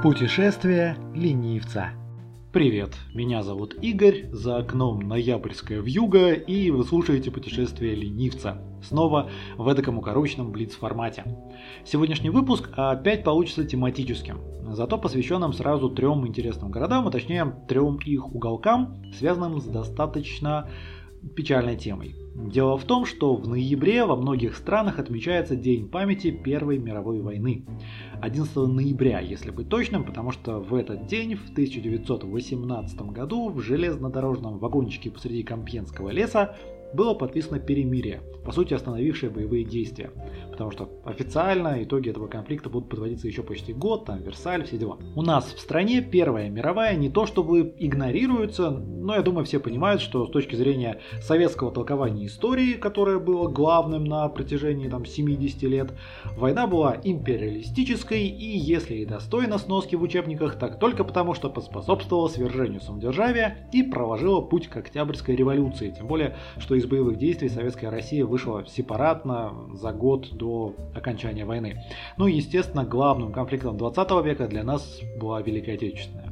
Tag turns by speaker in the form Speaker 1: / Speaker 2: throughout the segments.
Speaker 1: Путешествие ленивца. Привет, меня зовут Игорь, за окном ноябрьская вьюга, и вы слушаете путешествие ленивца. Снова в эдаком укороченном блиц-формате. Сегодняшний выпуск опять получится тематическим, зато посвященным сразу трем интересным городам, а точнее трем их уголкам, связанным с достаточно печальной темой. Дело в том, что в ноябре во многих странах отмечается День памяти Первой мировой войны. 11 ноября, если быть точным, потому что в этот день, в 1918 году, в железнодорожном вагончике посреди Компьенского леса было подписано перемирие, по сути остановившее боевые действия. Потому что официально итоги этого конфликта будут подводиться еще почти год, там Версаль, все дела. У нас в стране Первая мировая не то чтобы игнорируется, но я думаю все понимают, что с точки зрения советского толкования истории, которое было главным на протяжении там, 70 лет, война была империалистической и если и достойна сноски в учебниках, так только потому, что поспособствовала свержению самодержавия и проложила путь к Октябрьской революции. Тем более, что из боевых действий советская Россия вышла сепаратно за год до окончания войны. Ну и, естественно, главным конфликтом 20 века для нас была Великая Отечественная.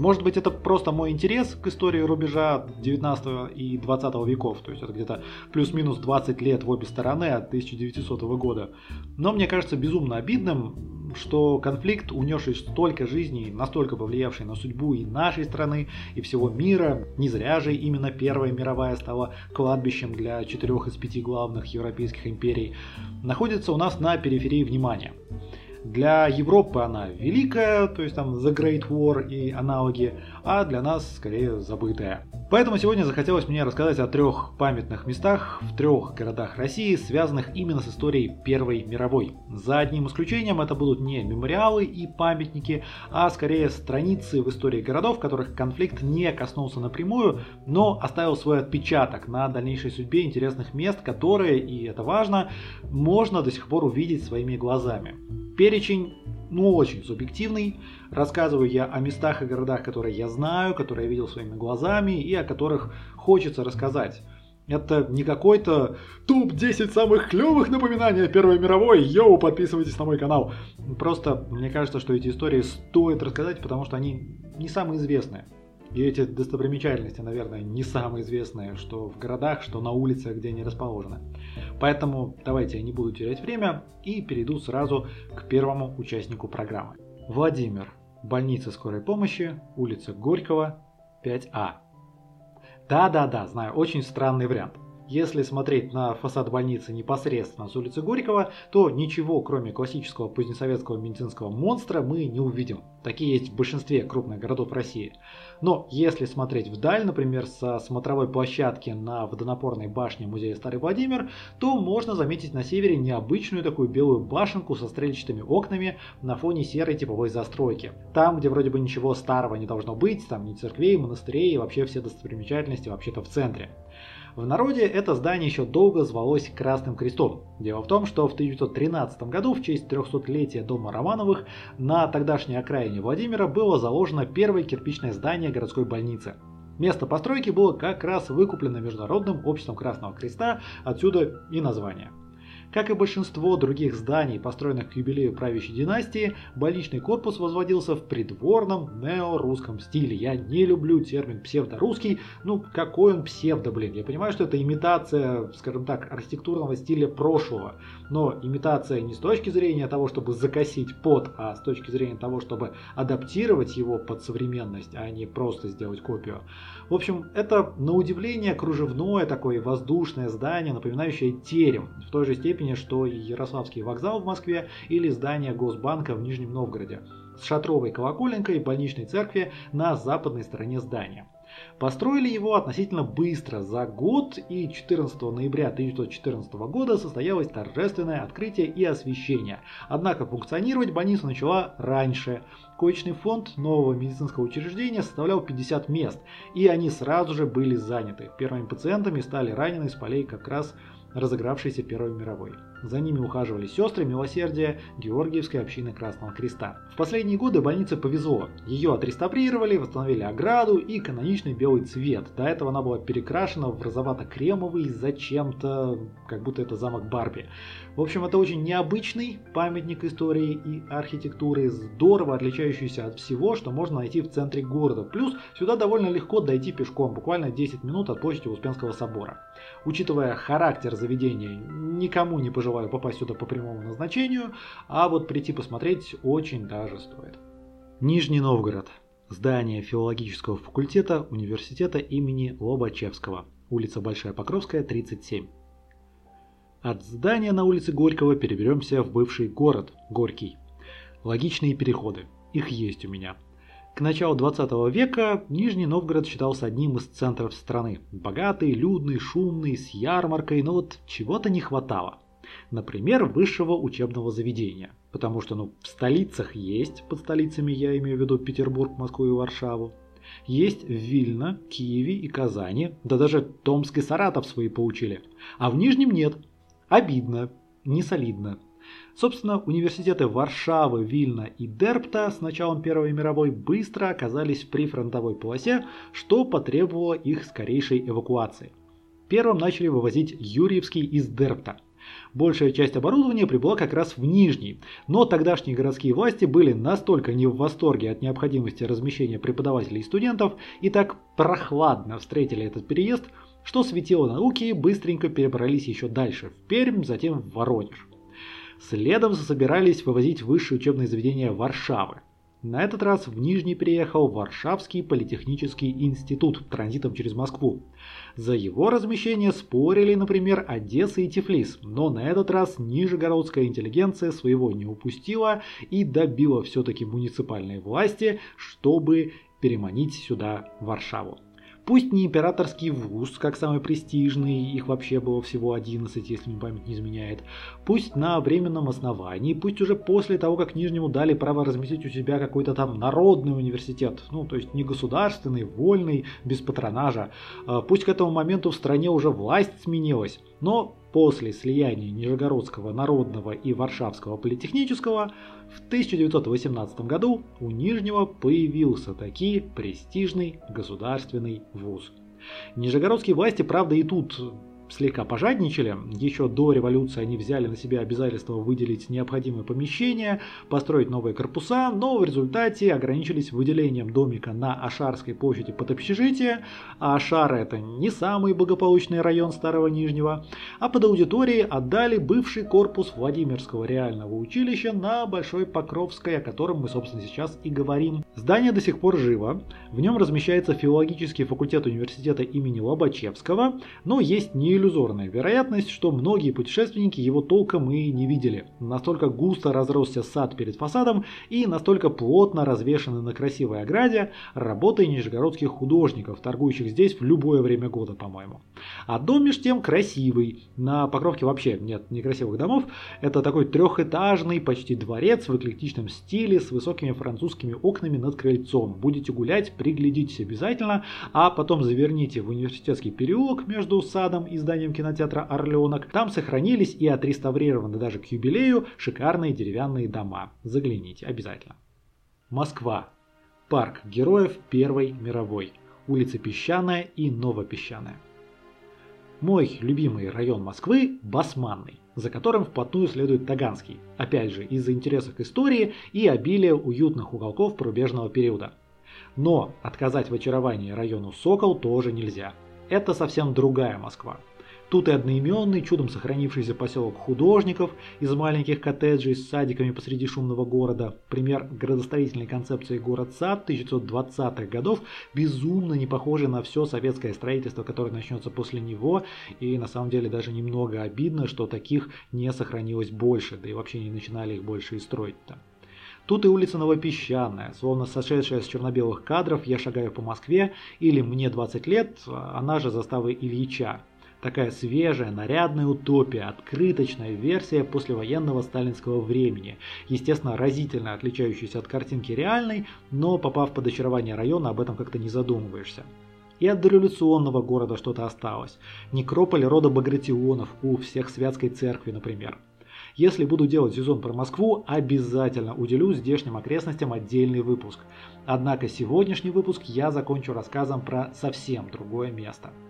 Speaker 1: Может быть, это просто мой интерес к истории рубежа 19 и 20 веков, то есть это где-то плюс-минус 20 лет в обе стороны от 1900 года. Но мне кажется безумно обидным, что конфликт, унесший столько жизней, настолько повлиявший на судьбу и нашей страны, и всего мира, не зря же именно Первая мировая стала кладбищем для четырех из пяти главных европейских империй, находится у нас на периферии внимания. Для Европы она великая, то есть там The Great War и аналоги, а для нас скорее забытая. Поэтому сегодня захотелось мне рассказать о трех памятных местах в трех городах России, связанных именно с историей Первой мировой. За одним исключением это будут не мемориалы и памятники, а скорее страницы в истории городов, которых конфликт не коснулся напрямую, но оставил свой отпечаток на дальнейшей судьбе интересных мест, которые, и это важно, можно до сих пор увидеть своими глазами. Перечень, ну, очень субъективный. Рассказываю я о местах и городах, которые я знаю, которые я видел своими глазами и о которых хочется рассказать. Это не какой-то топ-10 самых клевых напоминаний о Первой мировой. Йоу, подписывайтесь на мой канал. Просто мне кажется, что эти истории стоит рассказать, потому что они не самые известные. И эти достопримечательности, наверное, не самые известные, что в городах, что на улицах, где они расположены. Поэтому давайте я не буду терять время и перейду сразу к первому участнику программы. Владимир. Больница скорой помощи, улица Горького, 5А. Да-да-да, знаю, очень странный вариант. Если смотреть на фасад больницы непосредственно с улицы Горького, то ничего, кроме классического позднесоветского медицинского монстра, мы не увидим. Такие есть в большинстве крупных городов России. Но если смотреть вдаль, например, со смотровой площадки на водонапорной башне музея Старый Владимир, то можно заметить на севере необычную такую белую башенку со стрельчатыми окнами на фоне серой типовой застройки. Там, где вроде бы ничего старого не должно быть, там ни церквей, монастырей и вообще все достопримечательности вообще-то в центре. В народе это здание еще долго звалось Красным Крестом. Дело в том, что в 1913 году в честь 300-летия дома Романовых на тогдашней окраине Владимира было заложено первое кирпичное здание городской больницы. Место постройки было как раз выкуплено Международным обществом Красного Креста, отсюда и название. Как и большинство других зданий, построенных к юбилею правящей династии, больничный корпус возводился в придворном нео-русском стиле. Я не люблю термин псевдорусский, ну какой он псевдо, блин. Я понимаю, что это имитация, скажем так, архитектурного стиля прошлого, но имитация не с точки зрения того, чтобы закосить под, а с точки зрения того, чтобы адаптировать его под современность, а не просто сделать копию. В общем, это на удивление кружевное такое воздушное здание, напоминающее терем, в той же степени, что и Ярославский вокзал в Москве или здание Госбанка в Нижнем Новгороде, с шатровой колоколенкой больничной церкви на западной стороне здания. Построили его относительно быстро, за год, и 14 ноября 1914 года состоялось торжественное открытие и освещение. Однако функционировать больница начала раньше. Коечный фонд нового медицинского учреждения составлял 50 мест, и они сразу же были заняты. Первыми пациентами стали ранены с полей как раз разыгравшейся Первой мировой. За ними ухаживали сестры Милосердия Георгиевской общины Красного Креста. В последние годы больнице повезло. Ее отреставрировали, восстановили ограду и каноничный белый цвет. До этого она была перекрашена в розовато-кремовый зачем-то, как будто это замок Барби. В общем, это очень необычный памятник истории и архитектуры, здорово отличающийся от всего, что можно найти в центре города. Плюс сюда довольно легко дойти пешком, буквально 10 минут от площади Успенского собора. Учитывая характер заведения, никому не пожелаю попасть сюда по прямому назначению, а вот прийти посмотреть очень даже стоит. Нижний Новгород. Здание филологического факультета университета имени Лобачевского. Улица Большая Покровская, 37. От здания на улице Горького переберемся в бывший город Горький. Логичные переходы. Их есть у меня. К началу 20 века Нижний Новгород считался одним из центров страны. Богатый, людный, шумный, с ярмаркой, но вот чего-то не хватало. Например, высшего учебного заведения. Потому что ну, в столицах есть, под столицами я имею в виду Петербург, Москву и Варшаву. Есть в Вильно, Киеве и Казани, да даже Томск и Саратов свои получили. А в Нижнем нет. Обидно, не солидно. Собственно, университеты Варшавы, Вильна и Дерпта с началом Первой мировой быстро оказались в прифронтовой полосе, что потребовало их скорейшей эвакуации. Первым начали вывозить Юрьевский из Дерпта. Большая часть оборудования прибыла как раз в Нижний, но тогдашние городские власти были настолько не в восторге от необходимости размещения преподавателей и студентов и так прохладно встретили этот переезд, что светило науки быстренько перебрались еще дальше, в Пермь, затем в Воронеж. Следом собирались вывозить высшие учебные заведения Варшавы. На этот раз в Нижний приехал Варшавский политехнический институт транзитом через Москву. За его размещение спорили, например, Одесса и Тифлис, но на этот раз нижегородская интеллигенция своего не упустила и добила все-таки муниципальные власти, чтобы переманить сюда Варшаву. Пусть не императорский вуз, как самый престижный, их вообще было всего 11, если мне память не изменяет. Пусть на временном основании, пусть уже после того, как Нижнему дали право разместить у себя какой-то там народный университет, ну то есть не государственный, вольный, без патронажа. А пусть к этому моменту в стране уже власть сменилась, но после слияния Нижегородского народного и Варшавского политехнического в 1918 году у Нижнего появился таки престижный государственный вуз. Нижегородские власти, правда, и тут слегка пожадничали. Еще до революции они взяли на себя обязательство выделить необходимые помещения, построить новые корпуса, но в результате ограничились выделением домика на Ашарской площади под общежитие, а Ашара это не самый благополучный район Старого Нижнего, а под аудиторией отдали бывший корпус Владимирского реального училища на Большой Покровской, о котором мы, собственно, сейчас и говорим. Здание до сих пор живо, в нем размещается филологический факультет университета имени Лобачевского, но есть не иллюзорная вероятность, что многие путешественники его толком и не видели. Настолько густо разросся сад перед фасадом и настолько плотно развешаны на красивой ограде работы нижегородских художников, торгующих здесь в любое время года, по-моему. А дом меж тем красивый. На Покровке вообще нет некрасивых домов. Это такой трехэтажный почти дворец в эклектичном стиле с высокими французскими окнами над крыльцом. Будете гулять, приглядитесь обязательно, а потом заверните в университетский переулок между садом и зданием зданием кинотеатра «Орленок». Там сохранились и отреставрированы даже к юбилею шикарные деревянные дома. Загляните обязательно. Москва. Парк героев Первой мировой. Улица Песчаная и Новопесчаная. Мой любимый район Москвы – Басманный, за которым вплотную следует Таганский, опять же из-за интересов к истории и обилия уютных уголков пробежного периода. Но отказать в очаровании району Сокол тоже нельзя. Это совсем другая Москва. Тут и одноименный, чудом сохранившийся поселок художников из маленьких коттеджей с садиками посреди шумного города. Пример градостроительной концепции город-сад 1920-х годов, безумно не похожий на все советское строительство, которое начнется после него. И на самом деле даже немного обидно, что таких не сохранилось больше, да и вообще не начинали их больше и строить-то. Тут и улица Новопесчаная, словно сошедшая с черно-белых кадров «Я шагаю по Москве» или «Мне 20 лет», она же заставы Ильича. Такая свежая, нарядная утопия, открыточная версия послевоенного сталинского времени, естественно, разительно отличающаяся от картинки реальной, но попав под очарование района, об этом как-то не задумываешься. И от дореволюционного города что-то осталось. Некрополь рода Багратионов у всех Святской церкви, например. Если буду делать сезон про Москву, обязательно уделю здешним окрестностям отдельный выпуск. Однако сегодняшний выпуск я закончу рассказом про совсем другое место –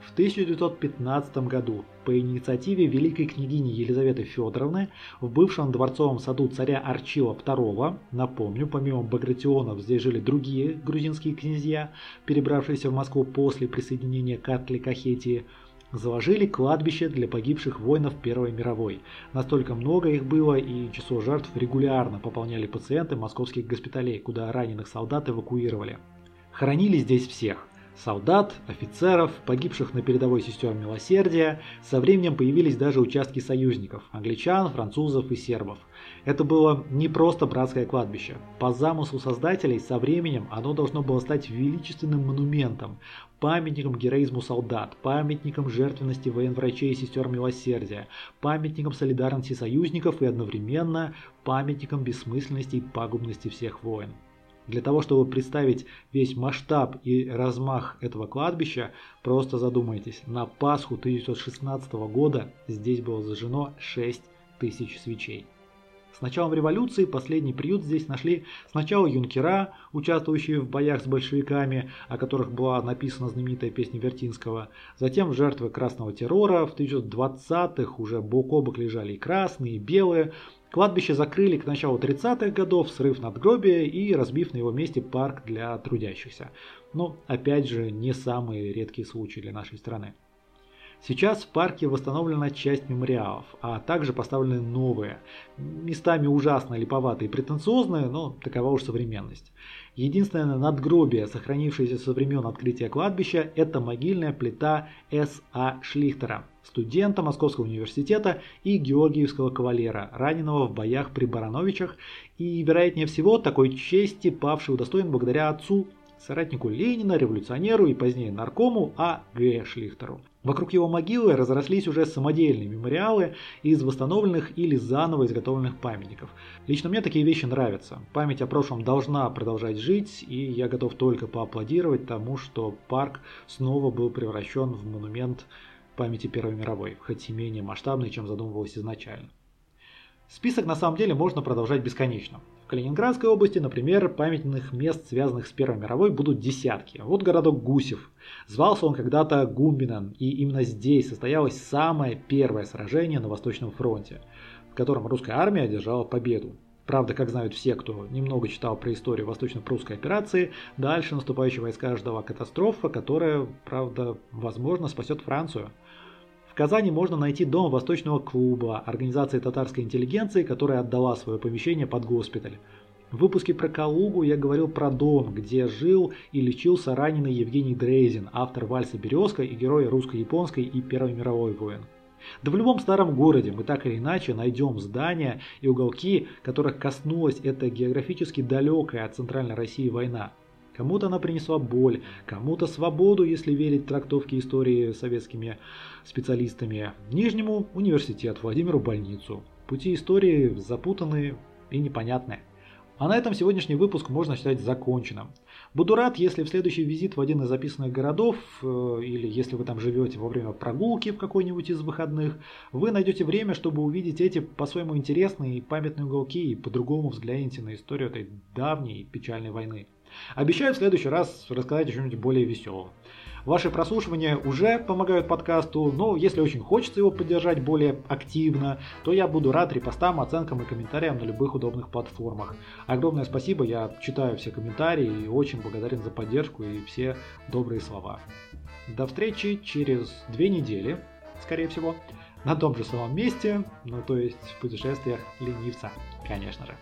Speaker 1: В 1915 году по инициативе великой княгини Елизаветы Федоровны в бывшем дворцовом саду царя Арчила II, напомню, помимо Багратионов здесь жили другие грузинские князья, перебравшиеся в Москву после присоединения к Атликахетии, заложили кладбище для погибших воинов Первой мировой. Настолько много их было, и число жертв регулярно пополняли пациенты московских госпиталей, куда раненых солдат эвакуировали. Хоронили здесь всех. Солдат, офицеров, погибших на передовой сестер милосердия, со временем появились даже участки союзников – англичан, французов и сербов. Это было не просто братское кладбище. По замыслу создателей, со временем оно должно было стать величественным монументом, памятником героизму солдат, памятником жертвенности военврачей и сестер милосердия, памятником солидарности союзников и одновременно памятником бессмысленности и пагубности всех войн. Для того, чтобы представить весь масштаб и размах этого кладбища, просто задумайтесь, на Пасху 1916 года здесь было зажжено 6 тысяч свечей. С началом революции последний приют здесь нашли сначала юнкера, участвующие в боях с большевиками, о которых была написана знаменитая песня Вертинского, затем жертвы красного террора, в 1920-х уже бок о бок лежали и красные, и белые, Кладбище закрыли к началу 30-х годов, срыв надгробия и разбив на его месте парк для трудящихся. Но опять же не самые редкие случаи для нашей страны. Сейчас в парке восстановлена часть мемориалов, а также поставлены новые, местами ужасно липоватые и претенциозные, но такова уж современность. Единственное надгробие, сохранившееся со времен открытия кладбища, это могильная плита С.А. Шлихтера, студента Московского университета и Георгиевского кавалера, раненого в боях при Барановичах и, вероятнее всего, такой чести павший удостоен благодаря отцу соратнику Ленина, революционеру и позднее наркому А. Г. Шлихтеру. Вокруг его могилы разрослись уже самодельные мемориалы из восстановленных или заново изготовленных памятников. Лично мне такие вещи нравятся. Память о прошлом должна продолжать жить, и я готов только поаплодировать тому, что парк снова был превращен в монумент памяти Первой мировой, хоть и менее масштабный, чем задумывалось изначально. Список на самом деле можно продолжать бесконечно. Калининградской области, например, памятных мест, связанных с Первой мировой, будут десятки. Вот городок Гусев. Звался он когда-то Гумбином, и именно здесь состоялось самое первое сражение на Восточном фронте, в котором русская армия одержала победу. Правда, как знают все, кто немного читал про историю восточно-прусской операции, дальше наступающие войска ждала катастрофа, которая, правда, возможно, спасет Францию. Казани можно найти дом Восточного клуба, организации татарской интеллигенции, которая отдала свое помещение под госпиталь. В выпуске про Калугу я говорил про дом, где жил и лечился раненый Евгений Дрейзин, автор вальса «Березка» и герой русско-японской и Первой мировой войн. Да в любом старом городе мы так или иначе найдем здания и уголки, которых коснулась эта географически далекая от центральной России война. Кому-то она принесла боль, кому-то свободу, если верить трактовке истории советскими специалистами. Нижнему – университет, Владимиру – больницу. Пути истории запутанные и непонятные. А на этом сегодняшний выпуск можно считать законченным. Буду рад, если в следующий визит в один из записанных городов, э, или если вы там живете во время прогулки в какой-нибудь из выходных, вы найдете время, чтобы увидеть эти по-своему интересные и памятные уголки и по-другому взглянете на историю этой давней печальной войны. Обещаю в следующий раз рассказать о чем-нибудь более веселом. Ваши прослушивания уже помогают подкасту, но если очень хочется его поддержать более активно, то я буду рад репостам, оценкам и комментариям на любых удобных платформах. Огромное спасибо, я читаю все комментарии и очень благодарен за поддержку и все добрые слова. До встречи через две недели, скорее всего, на том же самом месте, ну то есть в путешествиях ленивца, конечно же.